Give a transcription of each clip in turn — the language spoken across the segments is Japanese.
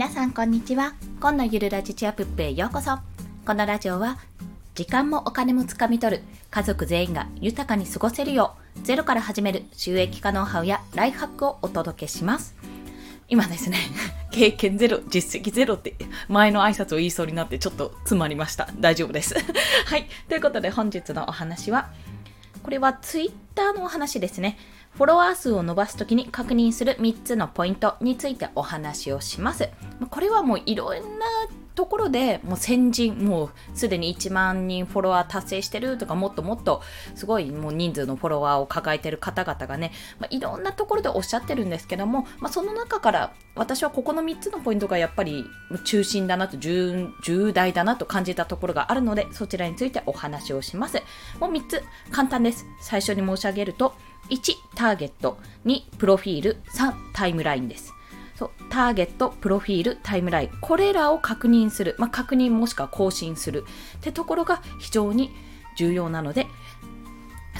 皆さんこんにちは今のゆるラジチアプップへようこそこのラジオは時間もお金もつかみ取る家族全員が豊かに過ごせるようゼロから始める収益化ノウハウやライフハックをお届けします今ですね、経験ゼロ、実績ゼロって前の挨拶を言いそうになってちょっと詰まりました。大丈夫です。はい。ということで本日のお話は、これはツイッターのお話ですね。フォロワー数を伸ばすときに確認する3つのポイントについてお話をします。これはもういろんなところでもう先人、もうすでに1万人フォロワー達成してるとかもっともっとすごいもう人数のフォロワーを抱えてる方々がね、まあ、いろんなところでおっしゃってるんですけども、まあ、その中から私はここの3つのポイントがやっぱり中心だなと重重大だなと感じたところがあるのでそちらについてお話をします。もう3つ簡単です。最初に申し上げると1ターゲット。2プロフィール。3タイムラインです。そうターゲットプロフィールタイムライン。これらを確認する、まあ、確認もしくは更新する。ってところが非常に重要なので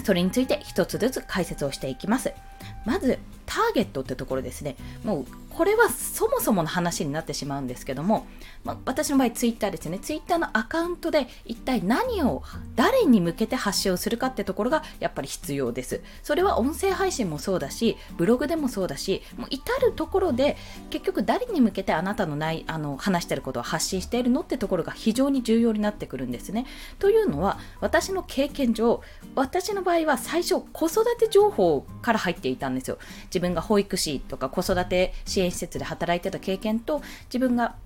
それについて一つずつ解説をしていきます。まずターゲットってところですね。もうこれはそもそもの話になってしまうんですけども、まあ、私の場合ツイッターですね。ツイッターのアカウントで一体何を誰に向けて発信をするかってところがやっぱり必要です。それは音声配信もそうだしブログでもそうだしもう至るところで結局誰に向けてあなたのないあの話してることを発信しているのってところが非常に重要になってくるんですね。というのは私の経験上私の場合は最初子育て情報から入っていたんですよ。自分が保育士とか子育て支援施設で働いてた経験と自分が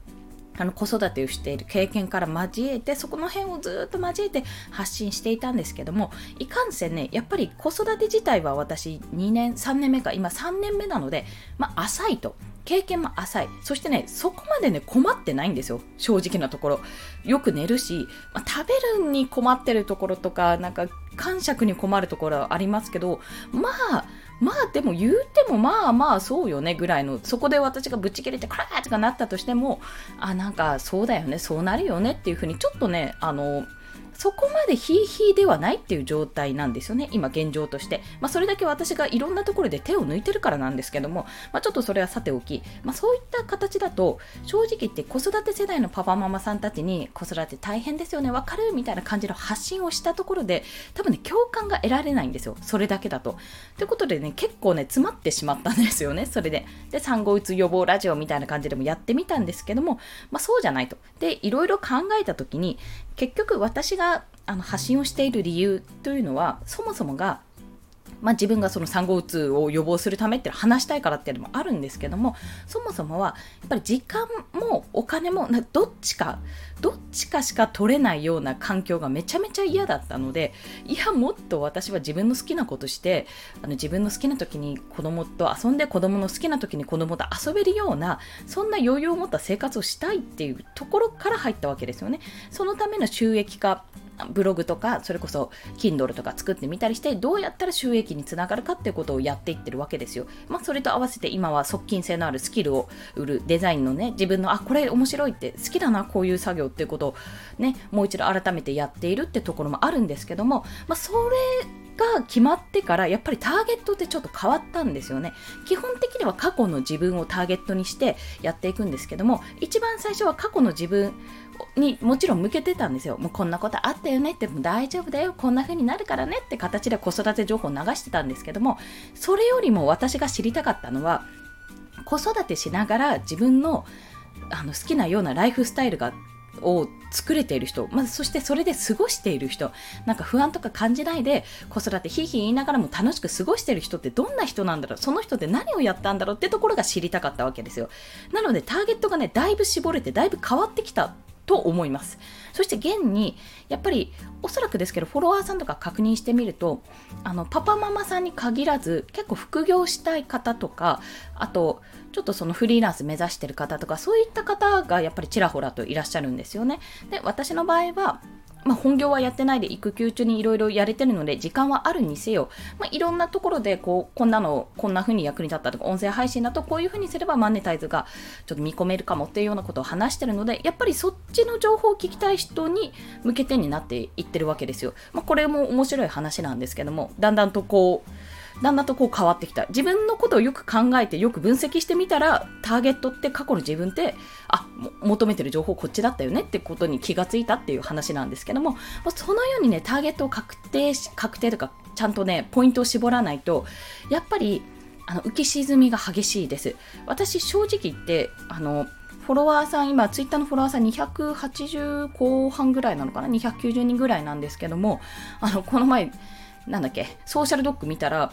あの子育てをしている経験から交えてそこの辺をずっと交えて発信していたんですけどもいかんせんねやっぱり子育て自体は私2年3年目か今3年目なので、まあ、浅いと。経験も浅い。そしてねそこまでね困ってないんですよ。正直なところ。よく寝るし、まあ、食べるに困ってるところとかなんか感触に困るところはありますけどまあまあでも言うてもまあまあそうよねぐらいのそこで私がぶち切れてクラーとかなったとしてもあなんかそうだよねそうなるよねっていうふうにちょっとねあのそこまでヒーヒーではないっていう状態なんですよね、今現状として。まあ、それだけ私がいろんなところで手を抜いてるからなんですけども、まあ、ちょっとそれはさておき、まあ、そういった形だと、正直言って子育て世代のパパママさんたちに子育て大変ですよね、わかるみたいな感じの発信をしたところで、多分ね、共感が得られないんですよ、それだけだと。ということでね、結構ね、詰まってしまったんですよね、それで。で、産後うつ予防ラジオみたいな感じでもやってみたんですけども、まあ、そうじゃないと。で、いろいろ考えたときに、結局私があの発信をしている理由というのはそもそもがまあ、自分がその産後うつを予防するためって話したいからっていうのもあるんですけどもそもそもはやっぱり時間もお金もどっちかどっちかしか取れないような環境がめちゃめちゃ嫌だったのでいやもっと私は自分の好きなことしてあの自分の好きな時に子供と遊んで子供の好きな時に子供と遊べるようなそんな余裕を持った生活をしたいっていうところから入ったわけですよね。そのための収益化ブログとかそれこそ Kindle とか作ってみたりしてどうやったら収益につながるかっていうことをやっていってるわけですよ。まあ、それと合わせて今は側近性のあるスキルを売るデザインのね自分のあこれ面白いって好きだなこういう作業っていうことをねもう一度改めてやっているってところもあるんですけども、まあ、それが決まってからやっぱりターゲットってちょっと変わったんですよね基本的には過去の自分をターゲットにしてやっていくんですけども一番最初は過去の自分にもちろん向けてたんですよ。もうこんなことあったよねって、も大丈夫だよ、こんな風になるからねって形で子育て情報を流してたんですけども、それよりも私が知りたかったのは、子育てしながら自分のあの好きなようなライフスタイルがを作れている人、まずそしてそれで過ごしている人、なんか不安とか感じないで子育てひいひい言いながらも楽しく過ごしている人ってどんな人なんだろう、その人って何をやったんだろうってところが知りたかったわけですよ。なのでターゲットがね、だいぶ絞れてだいぶ変わってきたと思います。そして現に、やっぱりおそらくですけど、フォロワーさんとか確認してみると、あのパパママさんに限らず、結構副業したい方とか、あと、ちょっとそのフリーランス目指してる方とか、そういった方がやっぱりちらほらといらっしゃるんですよね。で、私の場合は、まあ、本業はやってないで育休中にいろいろやれてるので時間はあるにせよ、まあ、いろんなところでこうこんなのこんな風に役に立ったとか音声配信だとこういう風にすればマネタイズがちょっと見込めるかもっていうようなことを話してるのでやっぱりそっちの情報を聞きたい人に向けてになっていってるわけですよ。まあ、これも面白い話なんですけどもだんだんとこうだんだんとこう変わってきた。自分のことをよく考えて、よく分析してみたら、ターゲットって過去の自分って、あ、求めてる情報こっちだったよねってことに気がついたっていう話なんですけども、そのようにね、ターゲットを確定、確定とか、ちゃんとね、ポイントを絞らないと、やっぱり、あの浮き沈みが激しいです。私、正直言って、あの、フォロワーさん、今、ツイッターのフォロワーさん280後半ぐらいなのかな ?290 人ぐらいなんですけども、あの、この前、なんだっけ、ソーシャルドッグ見たら、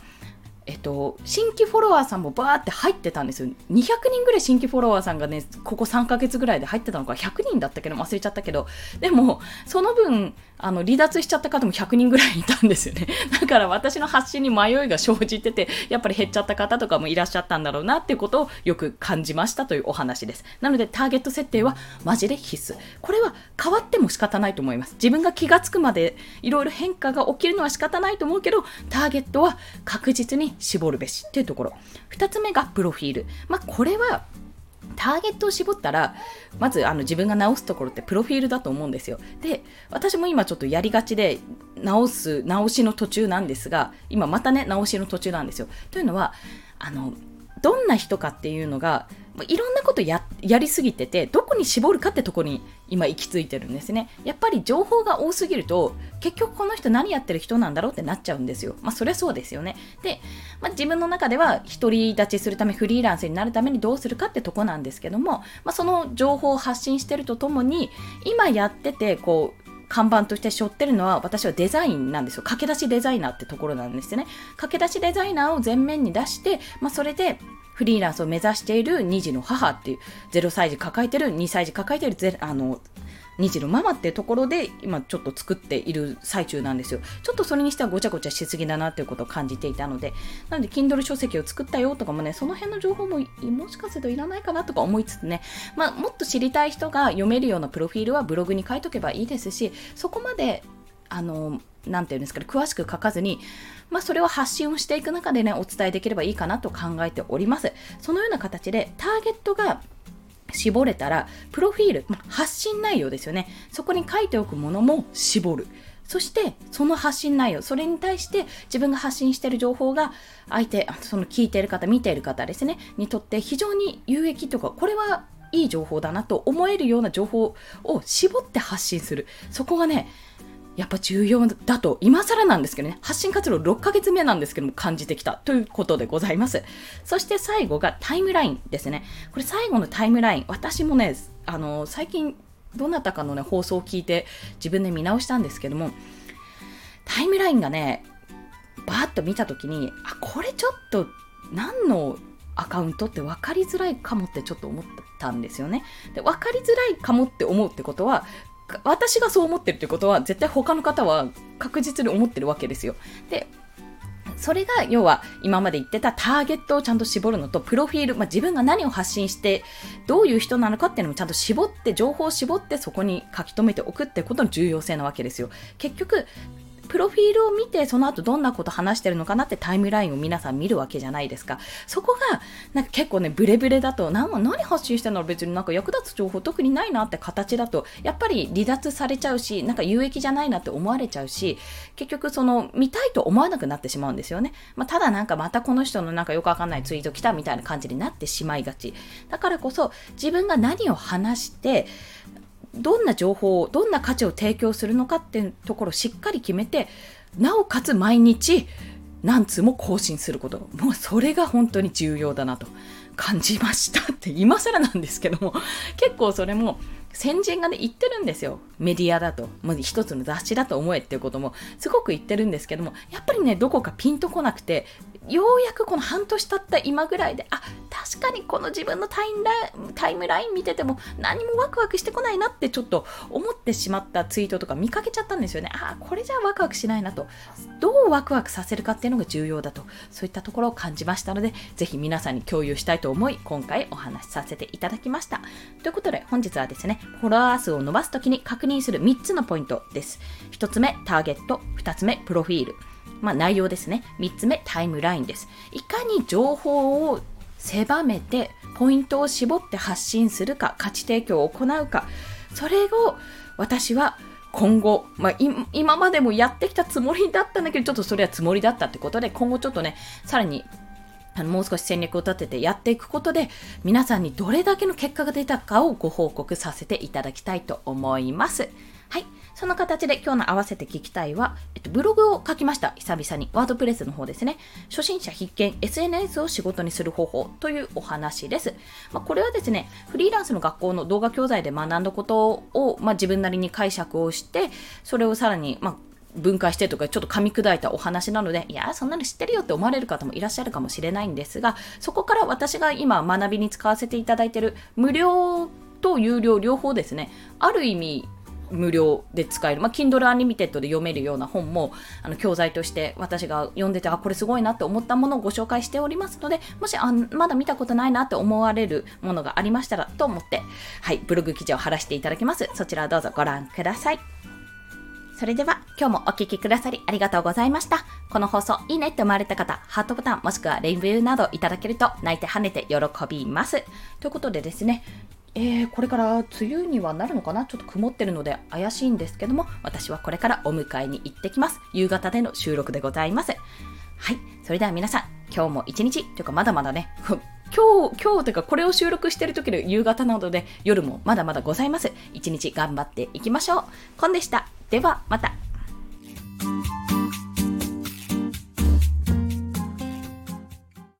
えっと、新規フォロワーさんもバーって入ってたんですよ。200人ぐらい新規フォロワーさんがね、ここ3ヶ月ぐらいで入ってたのか、100人だったけど忘れちゃったけど、でも、その分、あの、離脱しちゃった方も100人ぐらいいたんですよね。だから私の発信に迷いが生じてて、やっぱり減っちゃった方とかもいらっしゃったんだろうなっていうことをよく感じましたというお話です。なので、ターゲット設定はマジで必須。これは変わっても仕方ないと思います。自分が気がつくまでいろいろ変化が起きるのは仕方ないと思うけど、ターゲットは確実に絞るべしっていうところ。2つ目がプロフィール。まあ、これはターゲットを絞ったら、まずあの自分が直すところってプロフィールだと思うんですよ。で、私も今ちょっとやりがちで、直す、直しの途中なんですが、今またね、直しの途中なんですよ。というのは、あの、どんな人かっていうのが、いろんなことややりすぎてて、どこに絞るかってとこに今行き着いてるんですね。やっぱり情報が多すぎると、結局この人何やってる人なんだろうってなっちゃうんですよ。まあそりゃそうですよね。で、まあ、自分の中では独り立ちするため、フリーランスになるためにどうするかってとこなんですけども、まあその情報を発信してるとともに、今やってて、こう、看板として背負ってるのは私はデザインなんですよ。駆け出しデザイナーってところなんですよね。駆け出しデザイナーを前面に出して、まあ、それでフリーランスを目指している2児の母っていう、0歳児抱えてる、2歳児抱えてる、あの、2児のママっていうところで今ちょっと作っている最中なんですよ。ちょっとそれにしてはごちゃごちゃしすぎだなっていうことを感じていたので、なので Kindle 書籍を作ったよとかもね、その辺の情報ももしかするといらないかなとか思いつつね、まあもっと知りたい人が読めるようなプロフィールはブログに書いとけばいいですし、そこまであの、なんていうんですかね、詳しく書かずに、まあ、それを発信をしていく中でね、お伝えできればいいかなと考えております。そのような形で、ターゲットが絞れたら、プロフィール、まあ、発信内容ですよね。そこに書いておくものも絞る。そして、その発信内容、それに対して自分が発信している情報が、相手、その聞いている方、見ている方ですね、にとって非常に有益とか、これはいい情報だなと思えるような情報を絞って発信する。そこがね、やっぱ重要だと、今更なんですけどね、発信活動6ヶ月目なんですけども感じてきたということでございます。そして最後がタイムラインですね。これ最後のタイムライン、私もね、あの、最近どなたかのね、放送を聞いて自分で見直したんですけども、タイムラインがね、バーッと見たときに、あ、これちょっと何のアカウントって分かりづらいかもってちょっと思ったんですよね。で分かりづらいかもって思うってことは私がそう思ってるってことは絶対他の方は確実に思ってるわけですよ。でそれが要は今まで言ってたターゲットをちゃんと絞るのとプロフィール、まあ、自分が何を発信してどういう人なのかっていうのもちゃんと絞って情報を絞ってそこに書き留めておくってことの重要性なわけですよ。結局プロフィールを見て、その後どんなこと話してるのかなってタイムラインを皆さん見るわけじゃないですか。そこが、なんか結構ね、ブレブレだと、何何発信してんの別になんか役立つ情報特にないなって形だと、やっぱり離脱されちゃうし、なんか有益じゃないなって思われちゃうし、結局その、見たいと思わなくなってしまうんですよね。まあ、ただなんかまたこの人のなんかよくわかんないツイート来たみたいな感じになってしまいがち。だからこそ、自分が何を話して、どんな情報をどんな価値を提供するのかっていうところをしっかり決めてなおかつ毎日何通も更新すること。もうそれが本当に重要だなと感じましたって今更なんですけども。結構それも先人がね言ってるんですよ。メディアだと。もう一つの雑誌だと思えっていうこともすごく言ってるんですけども。やっぱりねどこかピンとこなくてようやくこの半年経った今ぐらいで、あ、確かにこの自分のタイムラインタイムライン見てても何もワクワクしてこないなってちょっと思ってしまったツイートとか見かけちゃったんですよね。あ、これじゃワクワクしないなと。どうワクワクさせるかっていうのが重要だと。そういったところを感じましたので、ぜひ皆さんに共有したいと思い、今回お話しさせていただきました。ということで、本日はですね、フォロワー数を伸ばすときに確認する3つのポイントです。1つ目、ターゲット。2つ目、プロフィール。まあ、内容ですね。3つ目、タイムラインです。いかに情報を狭めて、ポイントを絞って発信するか、価値提供を行うか、それを私は今後、まあ、今までもやってきたつもりだったんだけど、ちょっとそれはつもりだったってことで、今後ちょっとね、さらにあのもう少し戦略を立ててやっていくことで皆さんにどれだけの結果が出たかをご報告させていただきたいと思います。はい。その形で今日の合わせて聞きたいは、えっと、ブログを書きました。久々に。ワードプレスの方ですね。初心者必見 SNS を仕事にする方法というお話です。まあ、これはですね、フリーランスの学校の動画教材で学んだことを、まあ、自分なりに解釈をして、それをさらに、まあ、分解してとかちょっと噛み砕いたお話なので、いや、そんなの知ってるよって思われる方もいらっしゃるかもしれないんですが、そこから私が今学びに使わせていただいている無料と有料両方ですね、ある意味無料で使える、まあ、Kindle Unlimited で読めるような本もあの教材として私が読んでてあこれすごいなって思ったものをご紹介しておりますのでもしあまだ見たことないなって思われるものがありましたらと思ってはいブログ記事を貼らせていただきますそちらをどうぞご覧くださいそれでは今日もお聴きくださりありがとうございました。この放送いいねって思われた方、ハートボタンもしくはレビューなどいただけると泣いて跳ねて喜びます。ということでですね、えー、これから梅雨にはなるのかな？ちょっと曇ってるので怪しいんですけども、私はこれからお迎えに行ってきます。夕方での収録でございます。はい。それでは皆さん、今日も一日、というかまだまだね、今日、今日というかこれを収録してる時の夕方なので夜もまだまだございます。一日頑張っていきましょう。コンでした。ではまた。